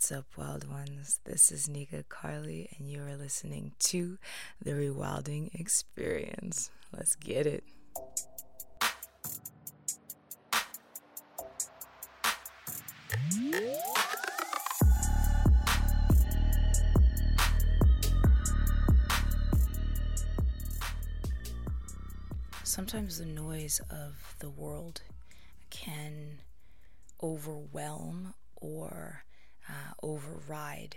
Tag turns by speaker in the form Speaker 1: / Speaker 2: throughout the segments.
Speaker 1: What's up, wild ones? This is Nikka Karli, and you are listening to The Rewilding Experience. Let's get it. Sometimes the noise of the world can overwhelm or uh, override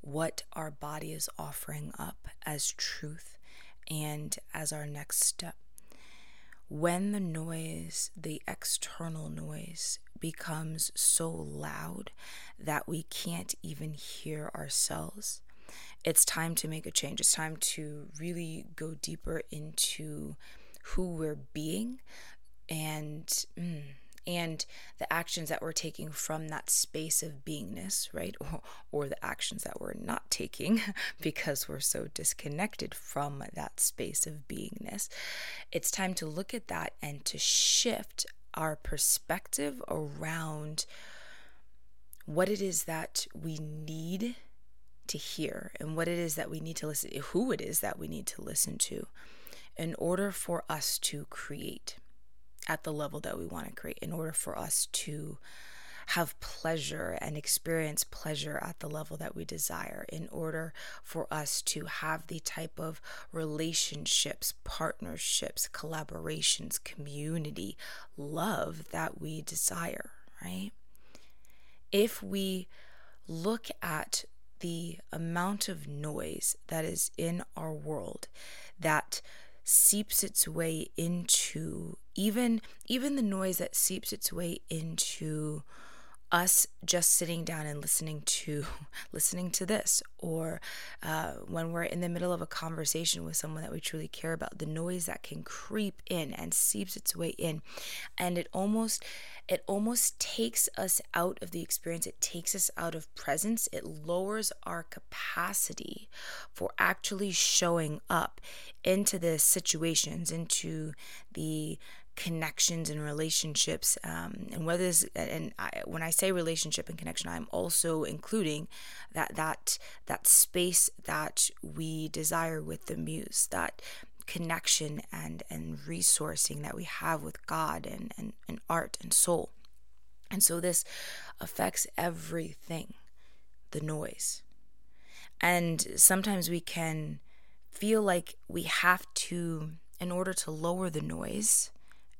Speaker 1: what our body is offering up as truth and as our next step. When the noise, the external noise, becomes so loud that we can't even hear ourselves, it's time to make a change. It's time to really go deeper into who we're being and. Mm, and the actions that we're taking from that space of beingness, right? Or, or the actions that we're not taking because we're so disconnected from that space of beingness. It's time to look at that and to shift our perspective around what it is that we need to hear and what it is that we need to listen who it is that we need to listen to in order for us to create at the level that we want to create in order for us to have pleasure and experience pleasure at the level that we desire in order for us to have the type of relationships, partnerships, collaborations, community, love that we desire, right? If we look at the amount of noise that is in our world that seeps its way into even even the noise that seeps its way into us just sitting down and listening to listening to this or uh, when we're in the middle of a conversation with someone that we truly care about the noise that can creep in and seeps its way in. And it almost it almost takes us out of the experience. It takes us out of presence. It lowers our capacity for actually showing up into the situations into the connections and relationships um, and whether this and I, when i say relationship and connection i'm also including that that that space that we desire with the muse that connection and and resourcing that we have with god and and, and art and soul. And so this affects everything the noise. And sometimes we can feel like we have to in order to lower the noise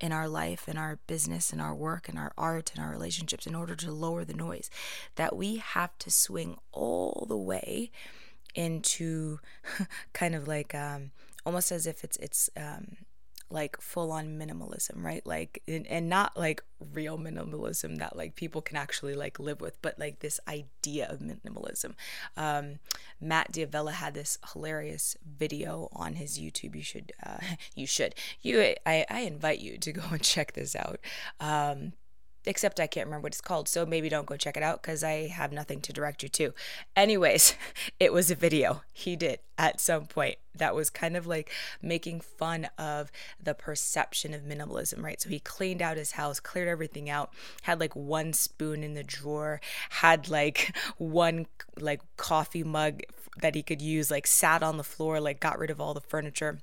Speaker 1: in our life, in our business, in our work, in our art, in our relationships, in order to lower the noise, that we have to swing all the way into kind of like um, almost as if it's it's um, like full on minimalism, right? Like, and, and not like real minimalism that like people can actually like live with, but like this idea of minimalism. Um, Matt D'Avella had this hilarious video on his YouTube. You should, uh, you should, you, I, I invite you to go and check this out. Um, except I can't remember what it's called. So maybe don't go check it out because I have nothing to direct you to. Anyways, it was a video he did at some point that was kind of like making fun of the perception of minimalism, right? So he cleaned out his house, cleared everything out, had like one spoon in the drawer, had like one like coffee mug that he could use, like sat on the floor, like got rid of all the furniture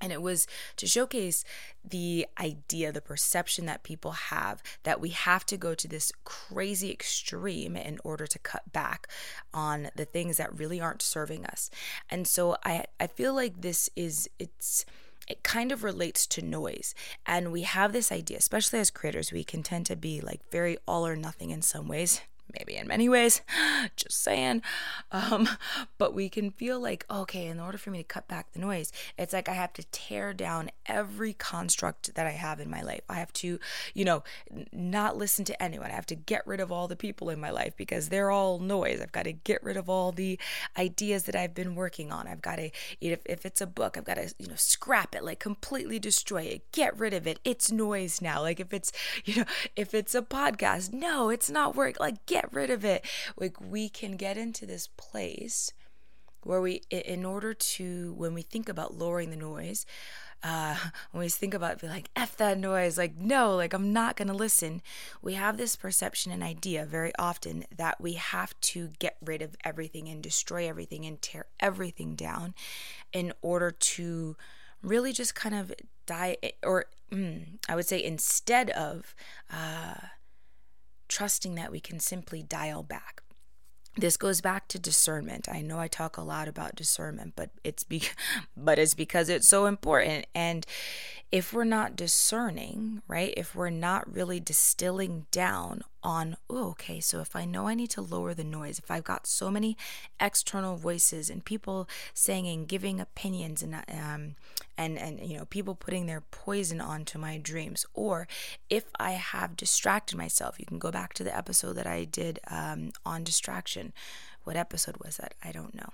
Speaker 1: and it was to showcase the idea, the perception that people have that we have to go to this crazy extreme in order to cut back on the things that really aren't serving us. And so I, I feel like this is, it's, it kind of relates to noise. And we have this idea, especially as creators, we can tend to be like very all or nothing in some ways maybe in many ways, just saying. Um, but we can feel like, okay, in order for me to cut back the noise, it's like I have to tear down every construct that I have in my life. I have to, you know, not listen to anyone. I have to get rid of all the people in my life because they're all noise. I've got to get rid of all the ideas that I've been working on. I've got to, if, if it's a book, I've got to, you know, scrap it, like completely destroy it, get rid of it. It's noise now. Like if it's, you know, if it's a podcast, no, it's not work. Like get rid of it. Like we can get into this place where we, in order to, when we think about lowering the noise, uh, always think about be like f that noise like no like i'm not to listen we have this perception and idea very often that we have to get rid of everything and destroy everything and tear everything down in order to really just kind of die or mm, i would say instead of uh, trusting that we can simply dial back this goes back to discernment. I know I talk a lot about discernment, but it's be- but it's because it's so important. And if we're not discerning, right? If we're not really distilling down on, oh, okay, so if I know I need to lower the noise, if I've got so many external voices and people saying and giving opinions and um, and and you know people putting their poison onto my dreams, or if I have distracted myself, you can go back to the episode that I did um, on distraction. What episode was that? I don't know.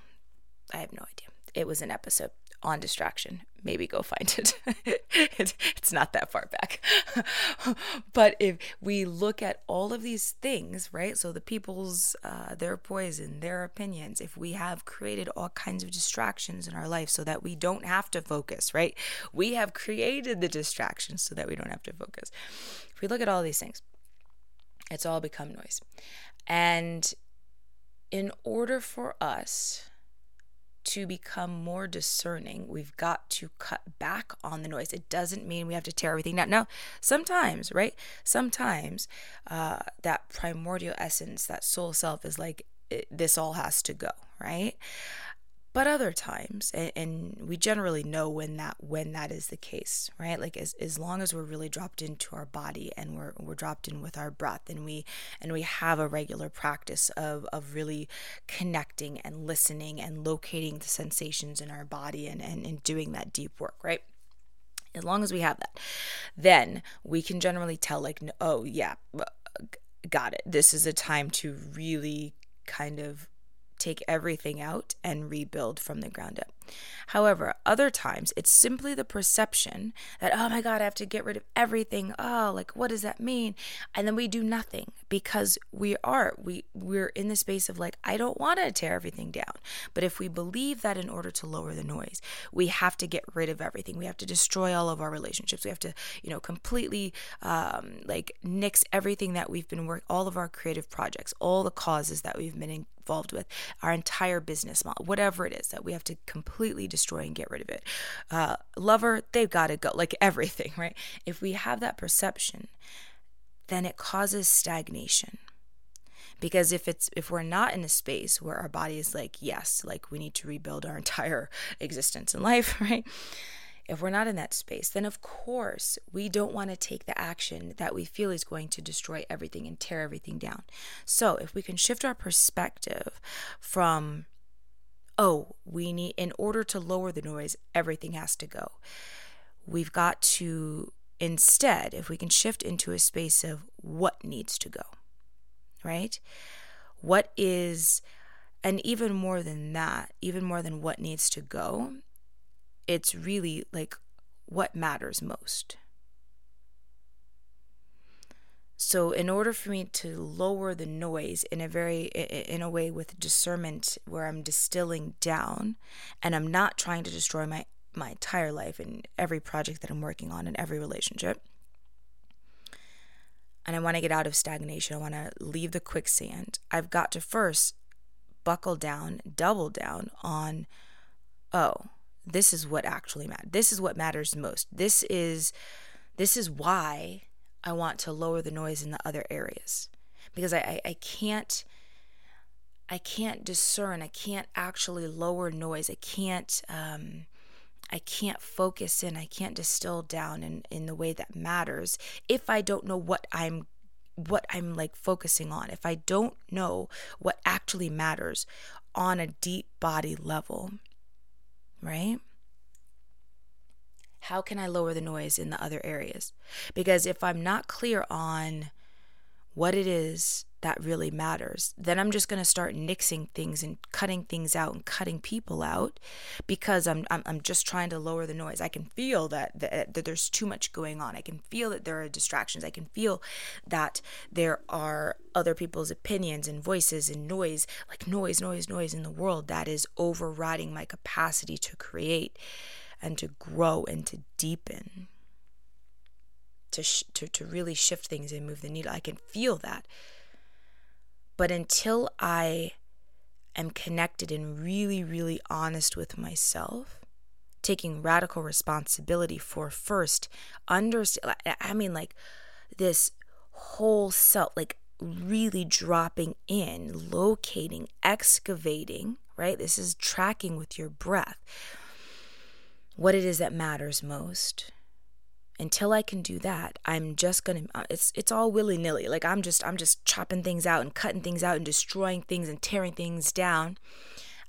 Speaker 1: I have no idea. It was an episode on distraction. Maybe go find it. it's not that far back. but if we look at all of these things, right? So the people's, uh, their poison, their opinions, if we have created all kinds of distractions in our life so that we don't have to focus, right? We have created the distractions so that we don't have to focus. If we look at all these things, it's all become noise. And in order for us to become more discerning, we've got to cut back on the noise. It doesn't mean we have to tear everything down. Now, sometimes, right? Sometimes uh, that primordial essence, that soul self, is like, it, this all has to go, right? But other times and, and, we generally know when that when that is the case right? Like as, as long as we're really dropped into our body and we're, we're dropped in with our breath and we and we have a regular practice of of really connecting and listening and locating the sensations in our body and and, and doing that deep work right? As long as we have that then we can generally tell like oh yeah uh, got it. This is a time to really kind of take everything out and rebuild from the ground up. However, other times it's simply the perception that, oh my God, I have to get rid of everything. Oh, like what does that mean? And then we do nothing because we are, we we're in the space of like, I don't want to tear everything down. But if we believe that in order to lower the noise, we have to get rid of everything. We have to destroy all of our relationships. We have to, you know, completely um, like nix everything that we've been working, all of our creative projects, all the causes that we've been involved with, our entire business model, whatever it is that we have to completely destroy and get rid of it. Uh, lover, they've got to go, like everything, right? If we have that perception, then it causes stagnation because if it's if we're not in a space where our body is like yes like we need to rebuild our entire existence and life right if we're not in that space, then of course we don't want to take the action that we feel is going to destroy everything and tear everything down. So if we can shift our perspective from, oh, we need, in order to lower the noise, everything has to go. We've got to, instead, if we can shift into a space of what needs to go, right? What is, and even more than that, even more than what needs to go, it's really like what matters most. So, in order for me to lower the noise in a very, in a way with discernment where I'm distilling down and I'm not trying to destroy my, my entire life and every project that I'm working on and every relationship, and I want to get out of stagnation, I want to leave the quicksand, I've got to first buckle down, double down on, oh, this is what actually matters. This is what matters most. This is this is why I want to lower the noise in the other areas. Because I, I, I can't I can't discern. I can't actually lower noise. I can't um, I can't focus in. I can't distill down in, in the way that matters if I don't know what I'm what I'm like focusing on. If I don't know what actually matters on a deep body level right? How can I lower the noise in the other areas? Because if I'm not clear on what it is that really matters, then I'm just going to start nixing things and cutting things out and cutting people out because I'm, I'm, I'm just trying to lower the noise. I can feel that, that, that there's too much going on. I can feel that there are distractions. I can feel that there are other people's opinions and voices and noise, like noise, noise, noise in the world that is overriding my capacity to create and to grow and to deepen to, sh- to, to really shift things and move the needle. I can feel that. But until I am connected and really, really honest with myself, taking radical responsibility for first understand, I mean, like this whole self, like really dropping in, locating, excavating, right? This is tracking with your breath what it is that matters most until I can do that, I'm just gonna uh, it's it's all willy nilly. Like I'm just I'm just chopping things out and cutting things out and destroying things and tearing things down.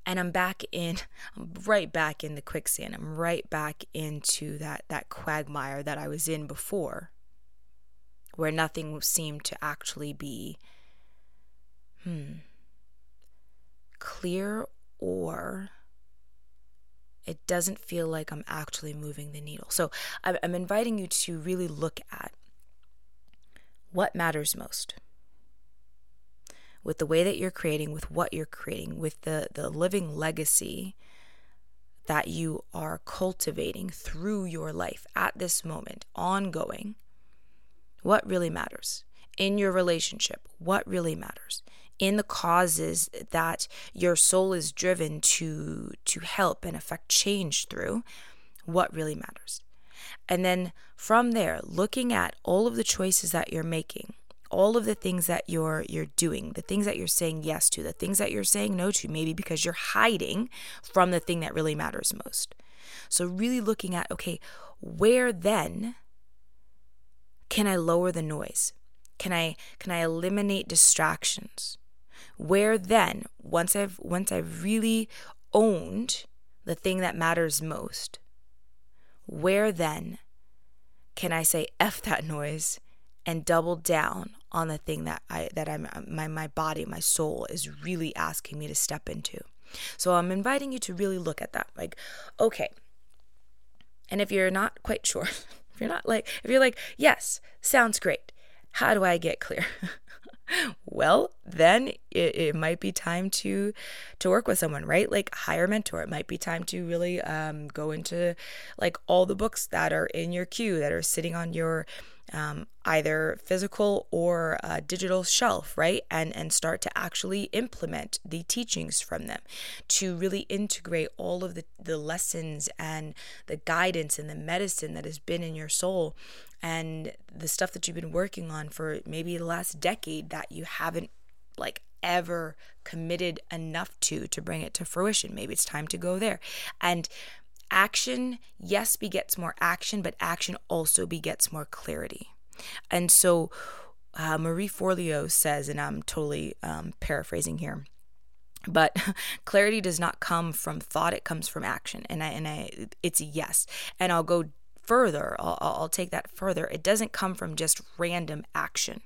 Speaker 1: And I'm back in I'm right back in the quicksand. I'm right back into that that quagmire that I was in before. Where nothing seemed to actually be hmm clear or it doesn't feel like I'm actually moving the needle. So I'm inviting you to really look at what matters most with the way that you're creating, with what you're creating, with the, the living legacy that you are cultivating through your life at this moment, ongoing. What really matters? In your relationship, what really matters? In the causes that your soul is driven to to help and affect change through what really matters. And then from there looking at all of the choices that you're making all of the things that you're you're doing the things that you're saying yes to the things that you're saying no to maybe because you're hiding from the thing that really matters most. So really looking at okay where then can i lower the noise? Can i can i eliminate distractions where then once i've once i've really owned the thing that matters most where then can i say f that noise and double down on the thing that i that i'm my my body my soul is really asking me to step into? So i'm inviting you to really look at that like okay and if you're not quite sure if you're not like if you're like yes sounds great how do i get clear well, then it, it might be time to to work with someone, right? Like hire a mentor. It might be time to really um, go into like all the books that are in your queue that are sitting on your um, either physical or digital shelf, right? And and start to actually implement the teachings from them, to really integrate all of the the lessons and the guidance and the medicine that has been in your soul, and the stuff that you've been working on for maybe the last decade that you haven't like ever committed enough to to bring it to fruition. Maybe it's time to go there, and action, yes, begets more action, but action also begets more clarity. And so uh, Marie Forleo says, and I'm totally um, paraphrasing here. But clarity does not come from thought; it comes from action, and I and I, it's a yes. And I'll go further. I'll, I'll take that further. It doesn't come from just random action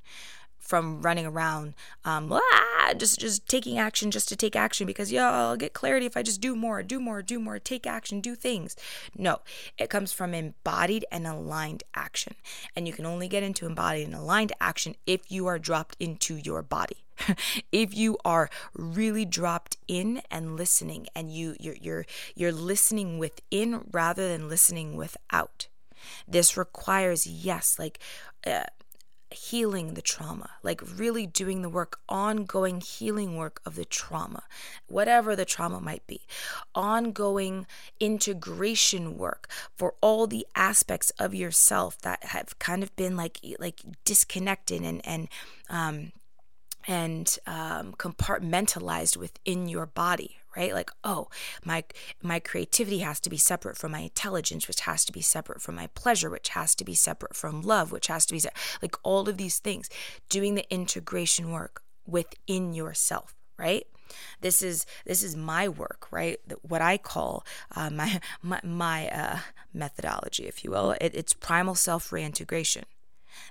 Speaker 1: from running around um, ah, just just taking action just to take action because yeah I'll get clarity if I just do more do more do more take action do things. No it comes from embodied and aligned action. And you can only get into embodied and aligned action if you are dropped into your body. If you are really dropped in and listening and you you're you're, you're listening within rather than listening without. This requires yes like uh, healing the trauma, like really doing the work, ongoing healing work of the trauma, whatever the trauma might be, ongoing integration work for all the aspects of yourself that have kind of been like like disconnected and and um and um, compartmentalized within your body right? Like oh my my creativity has to be separate from my intelligence which has to be separate from my pleasure which has to be separate from love which has to be like all of these things. Doing the integration work within yourself right? This is this is my work right? What i call uh, my my, my uh, methodology if you will. It, it's primal self reintegration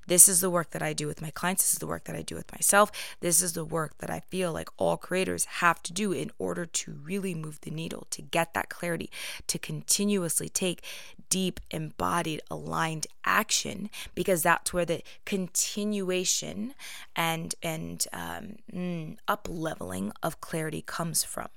Speaker 1: this is the work that I do with my clients. This is the work that I do with myself. This is the work that I feel like all creators have to do in order to really move the needle, to get that clarity, to continuously take deep, embodied, aligned action, because that's where the continuation and and um, mm, up leveling of clarity comes from.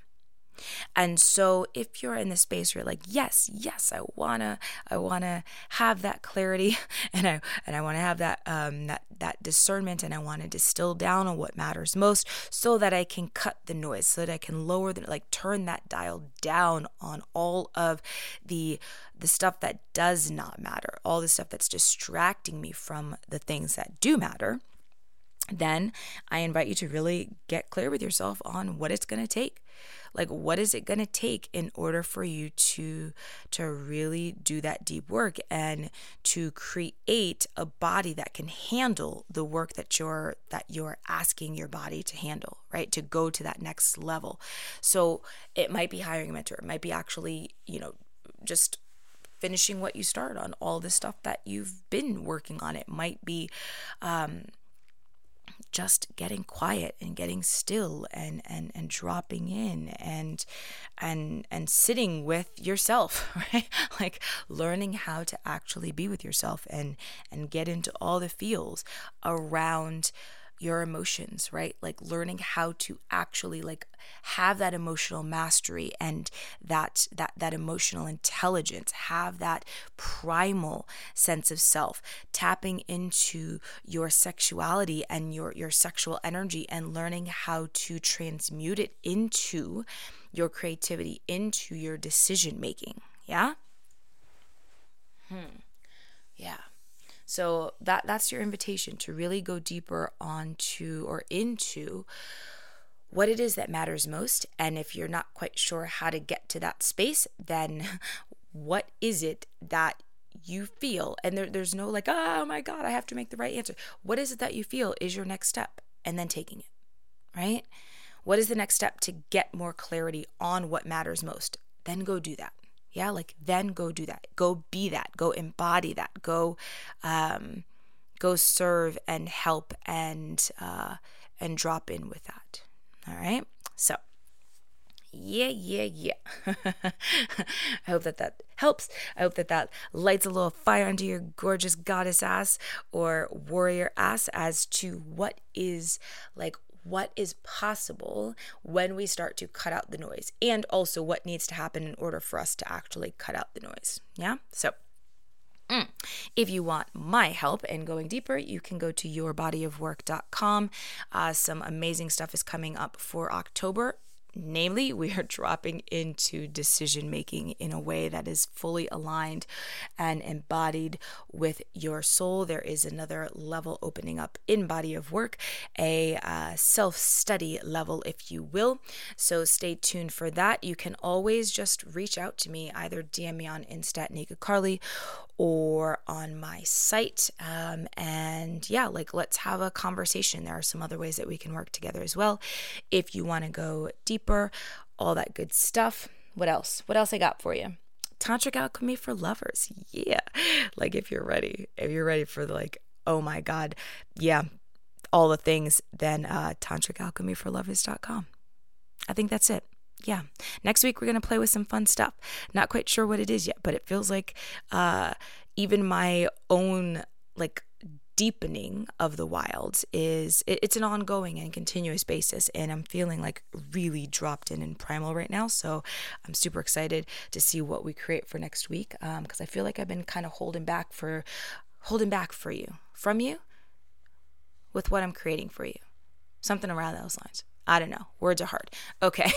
Speaker 1: And so if you're in the space where you're like, yes, yes, I wanna, I wanna have that clarity and I and I wanna have that um that that discernment and I wanna distill down on what matters most so that I can cut the noise, so that I can lower the like turn that dial down on all of the the stuff that does not matter, all the stuff that's distracting me from the things that do matter then I invite you to really get clear with yourself on what it's going to take. Like what is it going to take in order for you to to really do that deep work and to create a body that can handle the work that you're that you're asking your body to handle right? To go to that next level. So it might be hiring a mentor. It might be actually you know just finishing what you start on all the stuff that you've been working on. It might be um just getting quiet and getting still and and and dropping in and and and sitting with yourself right? Like learning how to actually be with yourself and and get into all the feels around your emotions, right? Like learning how to actually like have that emotional mastery and that that that emotional intelligence, have that primal sense of self, tapping into your sexuality and your your sexual energy and learning how to transmute it into your creativity, into your decision making. Yeah? Hmm. Yeah. So that that's your invitation to really go deeper onto or into what it is that matters most. And if you're not quite sure how to get to that space then what is it that you feel? And there, there's no like oh my god i have to make the right answer. What is it that you feel is your next step? And then taking it right? What is the next step to get more clarity on what matters most? Then go do that yeah like then go do that. Go be that. Go embody that. Go um go serve and help and uh and drop in with that. All right so yeah yeah yeah. I hope that that helps. I hope that that lights a little fire under your gorgeous goddess ass or warrior ass as to what is like what is possible when we start to cut out the noise and also what needs to happen in order for us to actually cut out the noise. Yeah. So, Mm. If you want my help in going deeper, you can go to yourbodyofwork.com. Uh, some amazing stuff is coming up for October. Namely, we are dropping into decision making in a way that is fully aligned and embodied with your soul. There is another level opening up in body of work, a uh, self study level, if you will. So stay tuned for that. You can always just reach out to me, either DM me on Insta Nikka Karli or on my site. Um, and yeah, like let's have a conversation. There are some other ways that we can work together as well. If you want to go deeper, all that good stuff. What else? What else I got for you? Tantric alchemy for lovers. Yeah. Like if you're ready, if you're ready for like, oh my God, yeah, all the things, then uh, tantricalchemyforlovers.com. I think that's it yeah, next week we're going to play with some fun stuff. Not quite sure what it is yet, but it feels like uh, even my own like deepening of the wilds is it, it's an ongoing and continuous basis and i'm feeling like really dropped in and primal right now. So i'm super excited to see what we create for next week because um, i feel like i've been kind of holding back for holding back for you from you with what i'm creating for you. Something around those lines I don't know. Words are hard. Okay.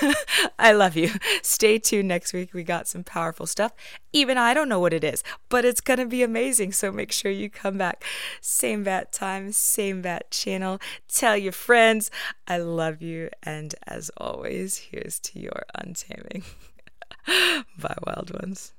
Speaker 1: I love you. Stay tuned next week. We got some powerful stuff. Even I don't know what it is, but it's going to be amazing. So make sure you come back. Same bat time, same bat channel. Tell your friends. I love you. And as always, here's to your untaming. Bye, wild ones.